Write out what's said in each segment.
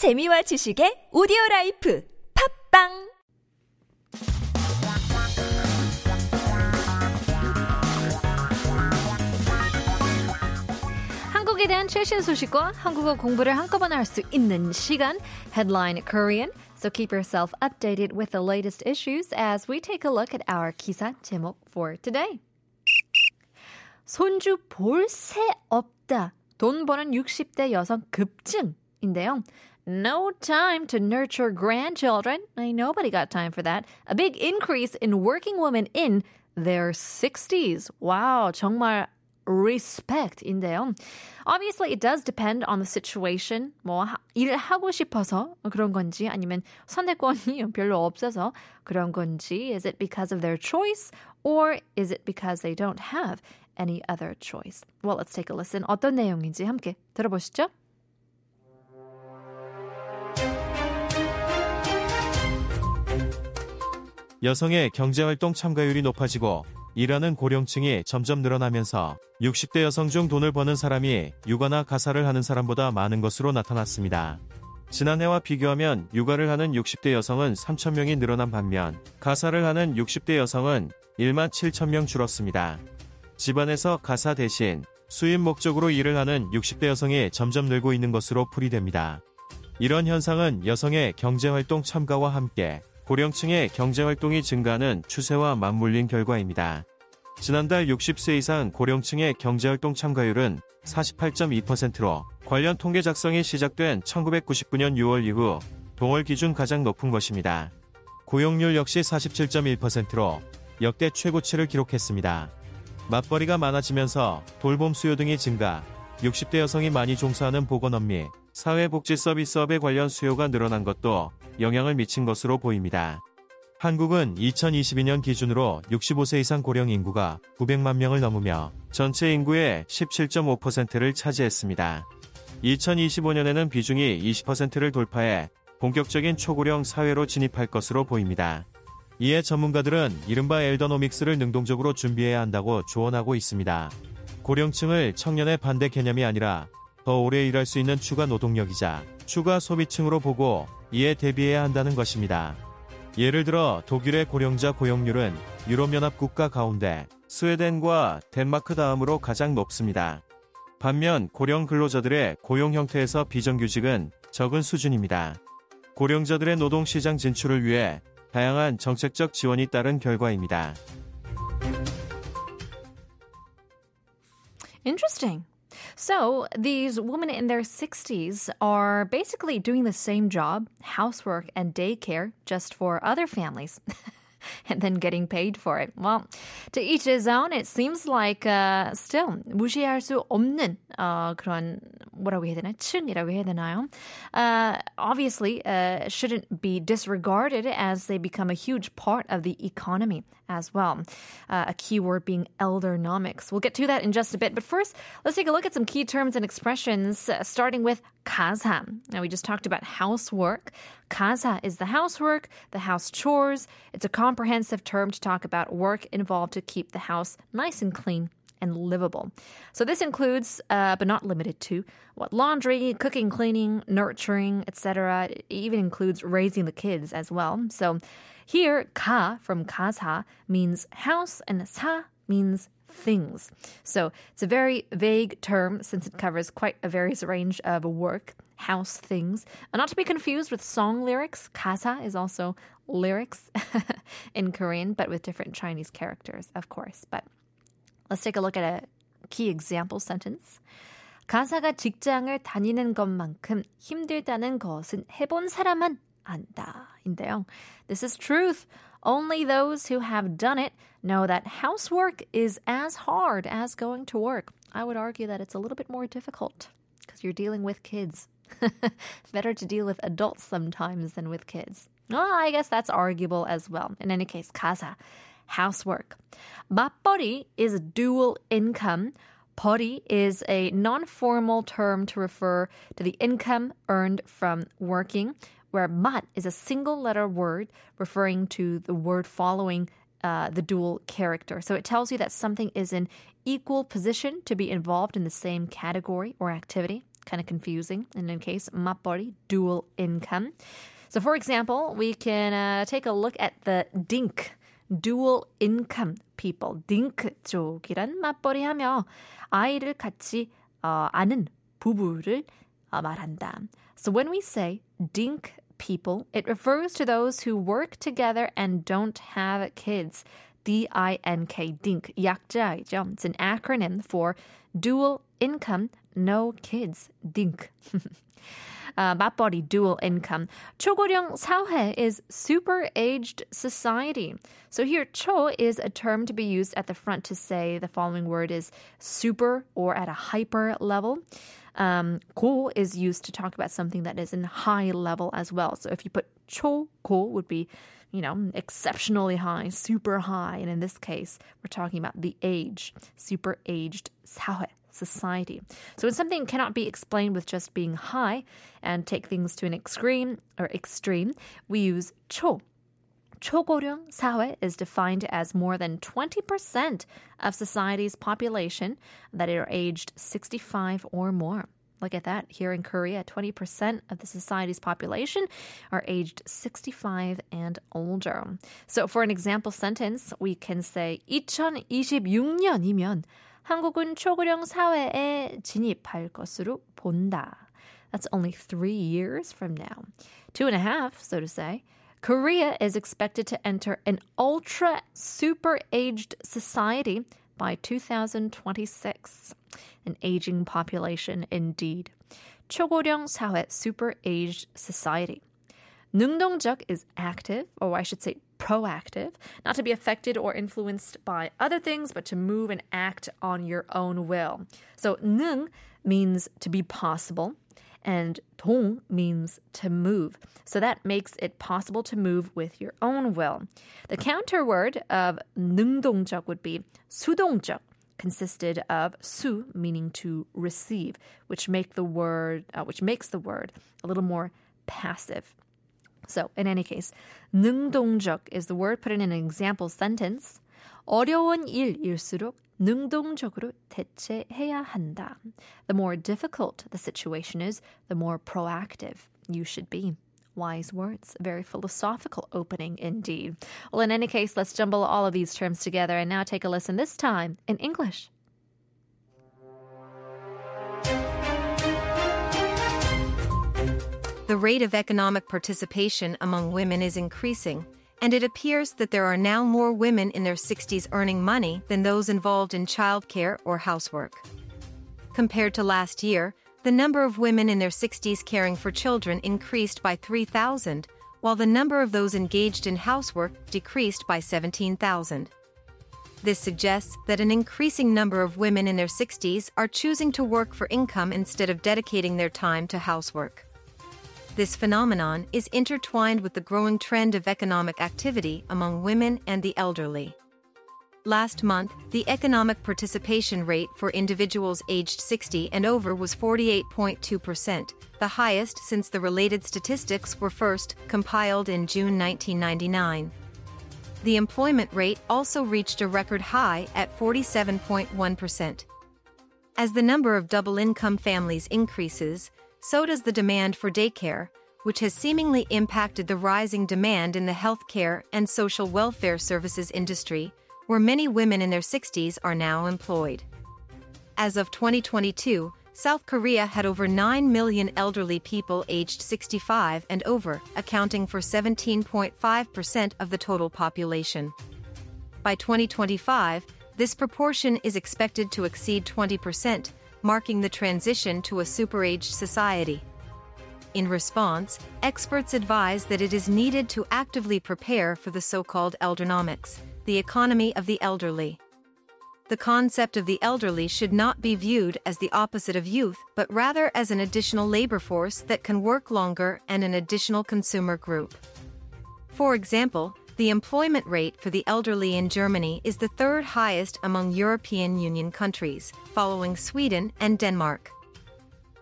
재미와 지식의 오디오 라이프 팝빵 한국에 대한 최신 소식과 한국어 공부를 한꺼번에 할 수 있는 시간 Headline Korean. So keep yourself updated with the latest issues as we take a look at our 기사 제목 for today. 손주 볼 새 없다. 돈 버는 60대 여성 급증인데요. No time to nurture grandchildren. Ain't nobody got time for that. A big increase in working women in their 60s. Wow, 정말 respect인데요. Obviously, it does depend on the situation. 뭐 하, 일을 하고 싶어서 그런 건지 아니면 선택권이 별로 없어서 그런 건지 is it because of their choice or is it because they don't have any other choice? Well, let's take a listen. 어떤 내용인지 함께 들어보시죠. 여성의 경제활동 참가율이 높아지고 일하는 고령층이 점점 늘어나면서 60대 여성 중 돈을 버는 사람이 육아나 가사를 하는 사람보다 많은 것으로 나타났습니다. 지난해와 비교하면 육아를 하는 60대 여성은 3,000명이 늘어난 반면 가사를 하는 60대 여성은 1만 7,000명 줄었습니다. 집안에서 가사 대신 수입 목적으로 일을 하는 60대 여성이 점점 늘고 있는 것으로 풀이됩니다. 이런 현상은 여성의 경제활동 참가와 함께 고령층의 경제활동이 증가하는 추세와 맞물린 결과입니다. 지난달 60세 이상 고령층의 경제활동 참가율은 48.2%로 관련 통계 작성이 시작된 1999년 6월 이후 동월 기준 가장 높은 것입니다. 고용률 역시 47.1%로 역대 최고치를 기록했습니다. 맞벌이가 많아지면서 돌봄 수요 등이 증가, 60대 여성이 많이 종사하는 보건업 및 사회복지 서비스업에 관련 수요가 늘어난 것도 영향을 미친 것으로 보입니다. 한국은 2022년 기준으로 65세 이상 고령 인구가 900만 명을 넘으며 전체 인구의 17.5%를 차지했습니다. 2025년에는 비중이 20%를 돌파해 본격적인 초고령 사회로 진입할 것으로 보입니다. 이에 전문가들은 이른바 엘더노믹스를 능동적으로 준비해야 한다고 조언하고 있습니다. 고령층을 청년의 반대 개념이 아니라 더 오래 일할 수 있는 추가 노동력이자 추가 소비층으로 보고 이에 대비해야 한다는 것입니다. 예를 들어 독일의 고령자 고용률은 유럽연합 국가 가운데 스웨덴과 덴마크 다음으로 가장 높습니다. 반면 고령 근로자들의 고용 형태에서 비정규직은 적은 수준입니다. 고령자들의 노동시장 진출을 위해 다양한 정책적 지원이 따른 결과입니다. Interesting. So, these women in their 60s are basically doing the same job, housework and daycare, just for other families. and then getting paid for it. Well, to each his own. It seems like uh, still 무시할 수 없는 uh, 그런 뭐라고 해야 되나 층이라고 해야 되나요? Uh, obviously, uh, shouldn't be disregarded as they become a huge part of the economy as well. Uh, a key word being eldernomics. We'll get to that in just a bit. But first, let's take a look at some key terms and expressions, uh, starting with casa. Now, we just talked about housework. Casa is the housework, the house chores. It's a comprehensive term to talk about work involved to keep the house nice and clean and livable. So this includes, uh, but not limited to, what laundry, cooking, cleaning, nurturing, etc. It even includes raising the kids as well. So here, ka from kaza means house, and sa means things. So it's a very vague term since it covers quite a various range of work, house things. And not to be confused with song lyrics, 가사 is also lyrics in Korean, but with different Chinese characters, of course. But let's take a look at a key example sentence. 가사가 직장을 다니는 것만큼 힘들다는 것은 해본 사람만 안다. 인데요. This is truth. Only those who have done it know that housework is as hard as going to work. I would argue that it's a little bit more difficult because you're dealing with kids. Better to deal with adults sometimes than with kids. Well, I guess that's arguable as well. In any case, 가사, housework. 맞벌이 is dual income. 벌이 is a non-formal term to refer to the income earned from working, where mat is a single letter word referring to the word following uh, the dual character. So it tells you that something is in equal position to be involved in the same category or activity. Kind of confusing. In any case, 맞벌이, dual income. So, for example, we can uh, take a look at the DINK, dual income people. DINK 쪽이란 맞벌이 하며 아이를 같이 어, 아는 부부를 어, 말한다. So, when we say DINK people, it refers to those who work together and don't have kids. D-I-N-K, DINK, 약자이죠. It's an acronym for dual income, no kids, DINK. uh, 맞벌이, dual income. 초고령 사회 is super aged society. So here, 초 is a term to be used at the front to say the following word is super or at a hyper level. Um, 고 is used to talk about something that is in high level as well. So if you put 초, 고 would be, you know, exceptionally high, super high. And in this case, we're talking about the age, super aged 사회, society. So when something cannot be explained with just being high and take things to an extreme or extreme, we use 초. 초고령 사회 is defined as more than 20% of society's population that are aged 65 or more. Look at that. Here in Korea, 20% of the society's population are aged 65 and older. So for an example sentence, we can say 2026년이면 한국은 초고령 사회에 진입할 것으로 본다. That's only three years from now. Two and a half, so to say. Korea is expected to enter an ultra super aged society by 2026. An aging population indeed. 초고령 사회 super aged society. 능동적 is active, or I should say proactive, not to be affected or influenced by other things, but to move and act on your own will. So 능 means to be possible, and 동 means to move. So that makes it possible to move with your own will. The counter word of 능동적 would be 수동적, consisted of 수 meaning to receive, which make the word uh, which makes the word a little more passive. So, in any case, 능동적 is the word put in an example sentence. 어려운 일일수록 능동적으로 대처해야 한다. The more difficult the situation is, the more proactive you should be. Wise words, very philosophical opening indeed. Well, in any case, let's jumble all of these terms together and now take a listen this time in English. The rate of economic participation among women is increasing, and it appears that there are now more women in their 60s earning money than those involved in childcare or housework. Compared to last year, the number of women in their 60s caring for children increased by 3,000, while the number of those engaged in housework decreased by 17,000. This suggests that an increasing number of women in their 60s are choosing to work for income instead of dedicating their time to housework. This phenomenon is intertwined with the growing trend of economic activity among women and the elderly. Last month, the economic participation rate for individuals aged 60 and over was 48.2%, the highest since the related statistics were first compiled in June 1999. The employment rate also reached a record high at 47.1%. As the number of double income families increases, so does the demand for daycare, which has seemingly impacted the rising demand in the healthcare and social welfare services industry, where many women in their 60s are now employed. As of 2022, South Korea had over 9 million elderly people aged 65 and over, accounting for 17.5% of the total population. By 2025, this proportion is expected to exceed 20%, marking the transition to a superaged society. In response, experts advise that it is needed to actively prepare for the so called eldernomics, the economy of the elderly. The concept of the elderly should not be viewed as the opposite of youth, but rather as an additional labor force that can work longer and an additional consumer group. For example, the employment rate for the elderly in Germany is the third highest among European Union countries, following Sweden and Denmark.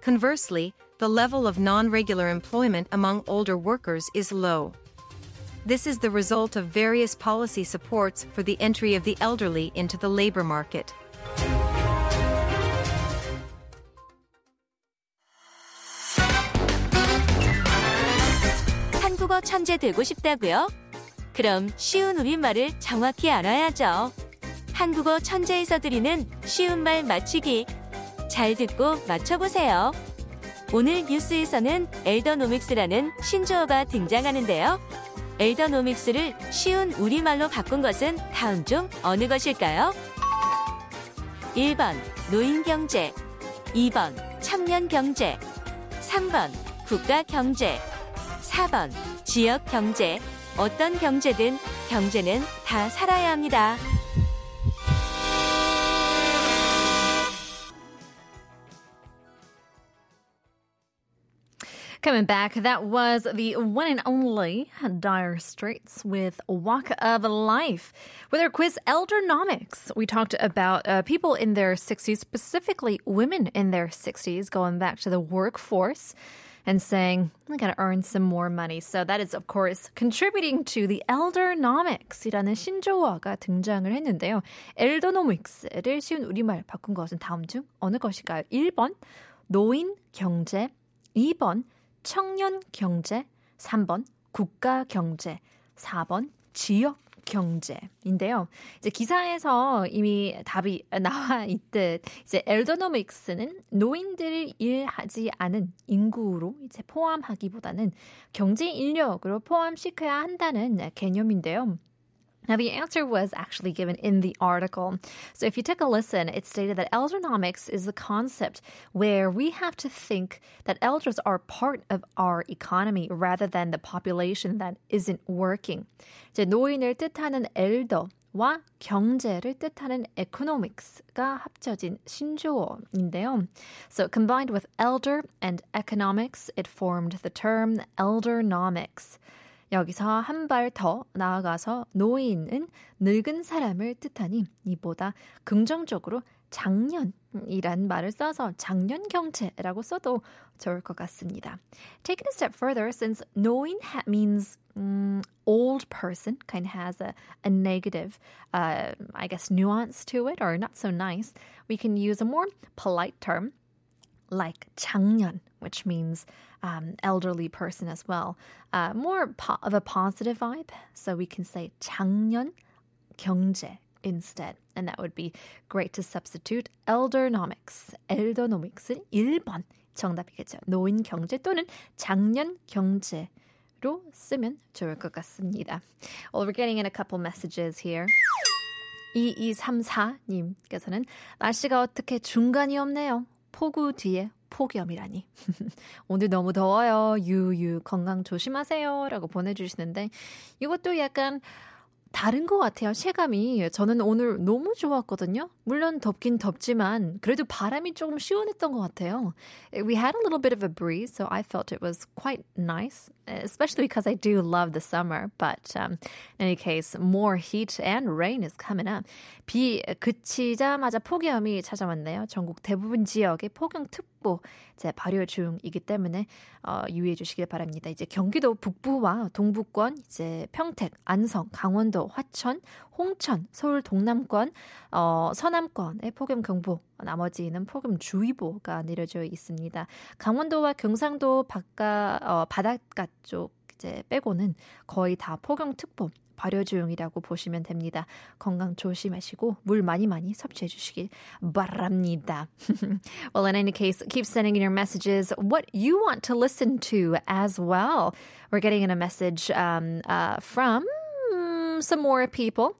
Conversely, the level of non-regular employment among older workers is low. This is the result of various policy supports for the entry of the elderly into the labor market. 한국어 천재 되고 싶다고요? 그럼 쉬운 정확히 알아야죠. 한국어 천재에서 드리는 쉬운 말 맞추기. 잘 듣고 맞춰보세요. 오늘 뉴스에서는 엘더노믹스라는 신조어가 등장하는데요. 엘더노믹스를 쉬운 우리말로 바꾼 것은 다음 중 어느 것일까요? 1번 노인경제 2번 청년경제 3번 국가경제 4번 지역경제 어떤 경제든 경제는 다 살아야 합니다. Coming back, that was the one and only Dire Straits with Walk of Life. With our quiz Eldernomics, we talked about uh, people in their 60s, specifically women in their 60s, going back to the workforce and saying, I gotta earn some more money. So that is, of course, contributing to the Eldernomics이라는 신조어가 등장을 했는데요. Eldernomics를 쉬운 우리말 바꾼 것은 다음 중 어느 것일까요? 1번, 노인 경제. 2번, 청년 경제, 3번 국가 경제, 4번 지역 경제인데요. 이제 기사에서 이미 답이 나와 있듯 이제 엘더노믹스는 노인들을 일하지 않은 인구로 이제 포함하기보다는 경제 인력으로 포함시켜야 한다는 개념인데요. Now, the answer was actually given in the article. So, if you took a listen, it stated that eldernomics is the concept where we have to think that elders are part of our economy rather than the population that isn't working. 이제 노인을 뜻하는 elder와 경제를 뜻하는 economics가 합쳐진 신조어인데요. So, combined with elder and economics, it formed the term eldernomics. 여기서 한 발 더 나아가서 노인은 늙은 사람을 뜻하니 이보다 긍정적으로 작년이란 말을 써서 작년 경제라고 써도 좋을 것 같습니다. Taking a step further, since 노인 means um, old person, kind of has a, a negative, uh, I guess, nuance to it, or not so nice, we can use a more polite term like 작년, which means um, elderly person as well. Uh, more po- of a positive vibe. So we can say 작년 경제 instead. And that would be great to substitute eldernomics. eldernomics은 1번 정답이겠죠. 노인 경제 또는 작년 경제 로 쓰면 좋을 것 같습니다. Well, we're getting in a couple messages here. 2234님께서는 날씨가 어떻게 중간이 없네요. 폭우 뒤에 폭염이라니. 오늘 너무 더워요. 유유 건강 조심하세요. 라고 보내주시는데 이것도 약간 다른 것 같아요. 체감이. 저는 오늘 너무 좋았거든요. 물론 덥긴 덥지만 그래도 바람이 조금 시원했던 것 같아요. We had a little bit of a breeze, so I felt it was quite nice, especially because I do love the summer. But um, in any case, more heat and rain is coming up. 비 그치자마자 폭염이 찾아왔네요. 전국 대부분 지역에 폭염특보 이제 발효 중이기 때문에 어, 유의해 주시길 바랍니다. 이제 경기도 북부와 동부권, 이제 평택, 안성, 강원도, 화천, 홍천, 서울 동남권, 어, 서남권에 폭염 경보, 나머지는 폭염 주의보가 내려져 있습니다. 강원도와 경상도 바깥 어, 바닷가 쪽 이제 빼고는 거의 다 폭염 특보 발효 중이라고 보시면 됩니다. 건강 조심하시고 물 많이 많이 섭취해 주시길 바랍니다. well, in any case, keep sending in your messages what you want to listen to as well. We're getting in a message um, uh, from some more people.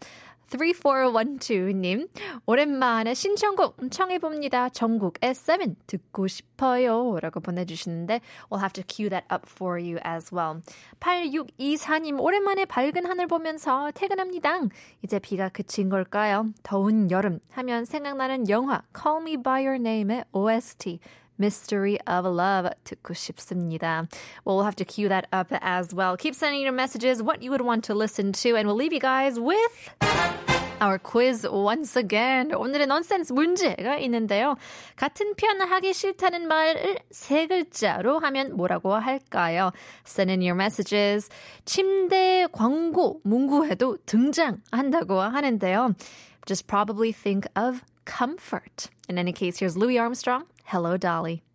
3412님, 오랜만에 신청곡 청해봅니다. 전국 S7 듣고 싶어요. 라고 보내주시는데, we'll have to cue that up for you as well. 8624님, 오랜만에 밝은 하늘 보면서 퇴근합니다. 이제 비가 그친 걸까요? 더운 여름 하면 생각나는 영화 Call Me By Your Name의 OST. Mystery of Love 듣고 싶습니다. Well, we'll have to cue that up as well. Keep sending your messages, what you would want to listen to, and we'll leave you guys with our quiz once again. 오늘의 nonsense 문제가 있는데요. 같은 표현을 하기 싫다는 말을 세 글자로 하면 뭐라고 할까요? Send in your messages. 침대 광고 문구에도 등장한다고 하는데요. Just probably think of comfort. In any case, here's Louis Armstrong. Hello, Dolly.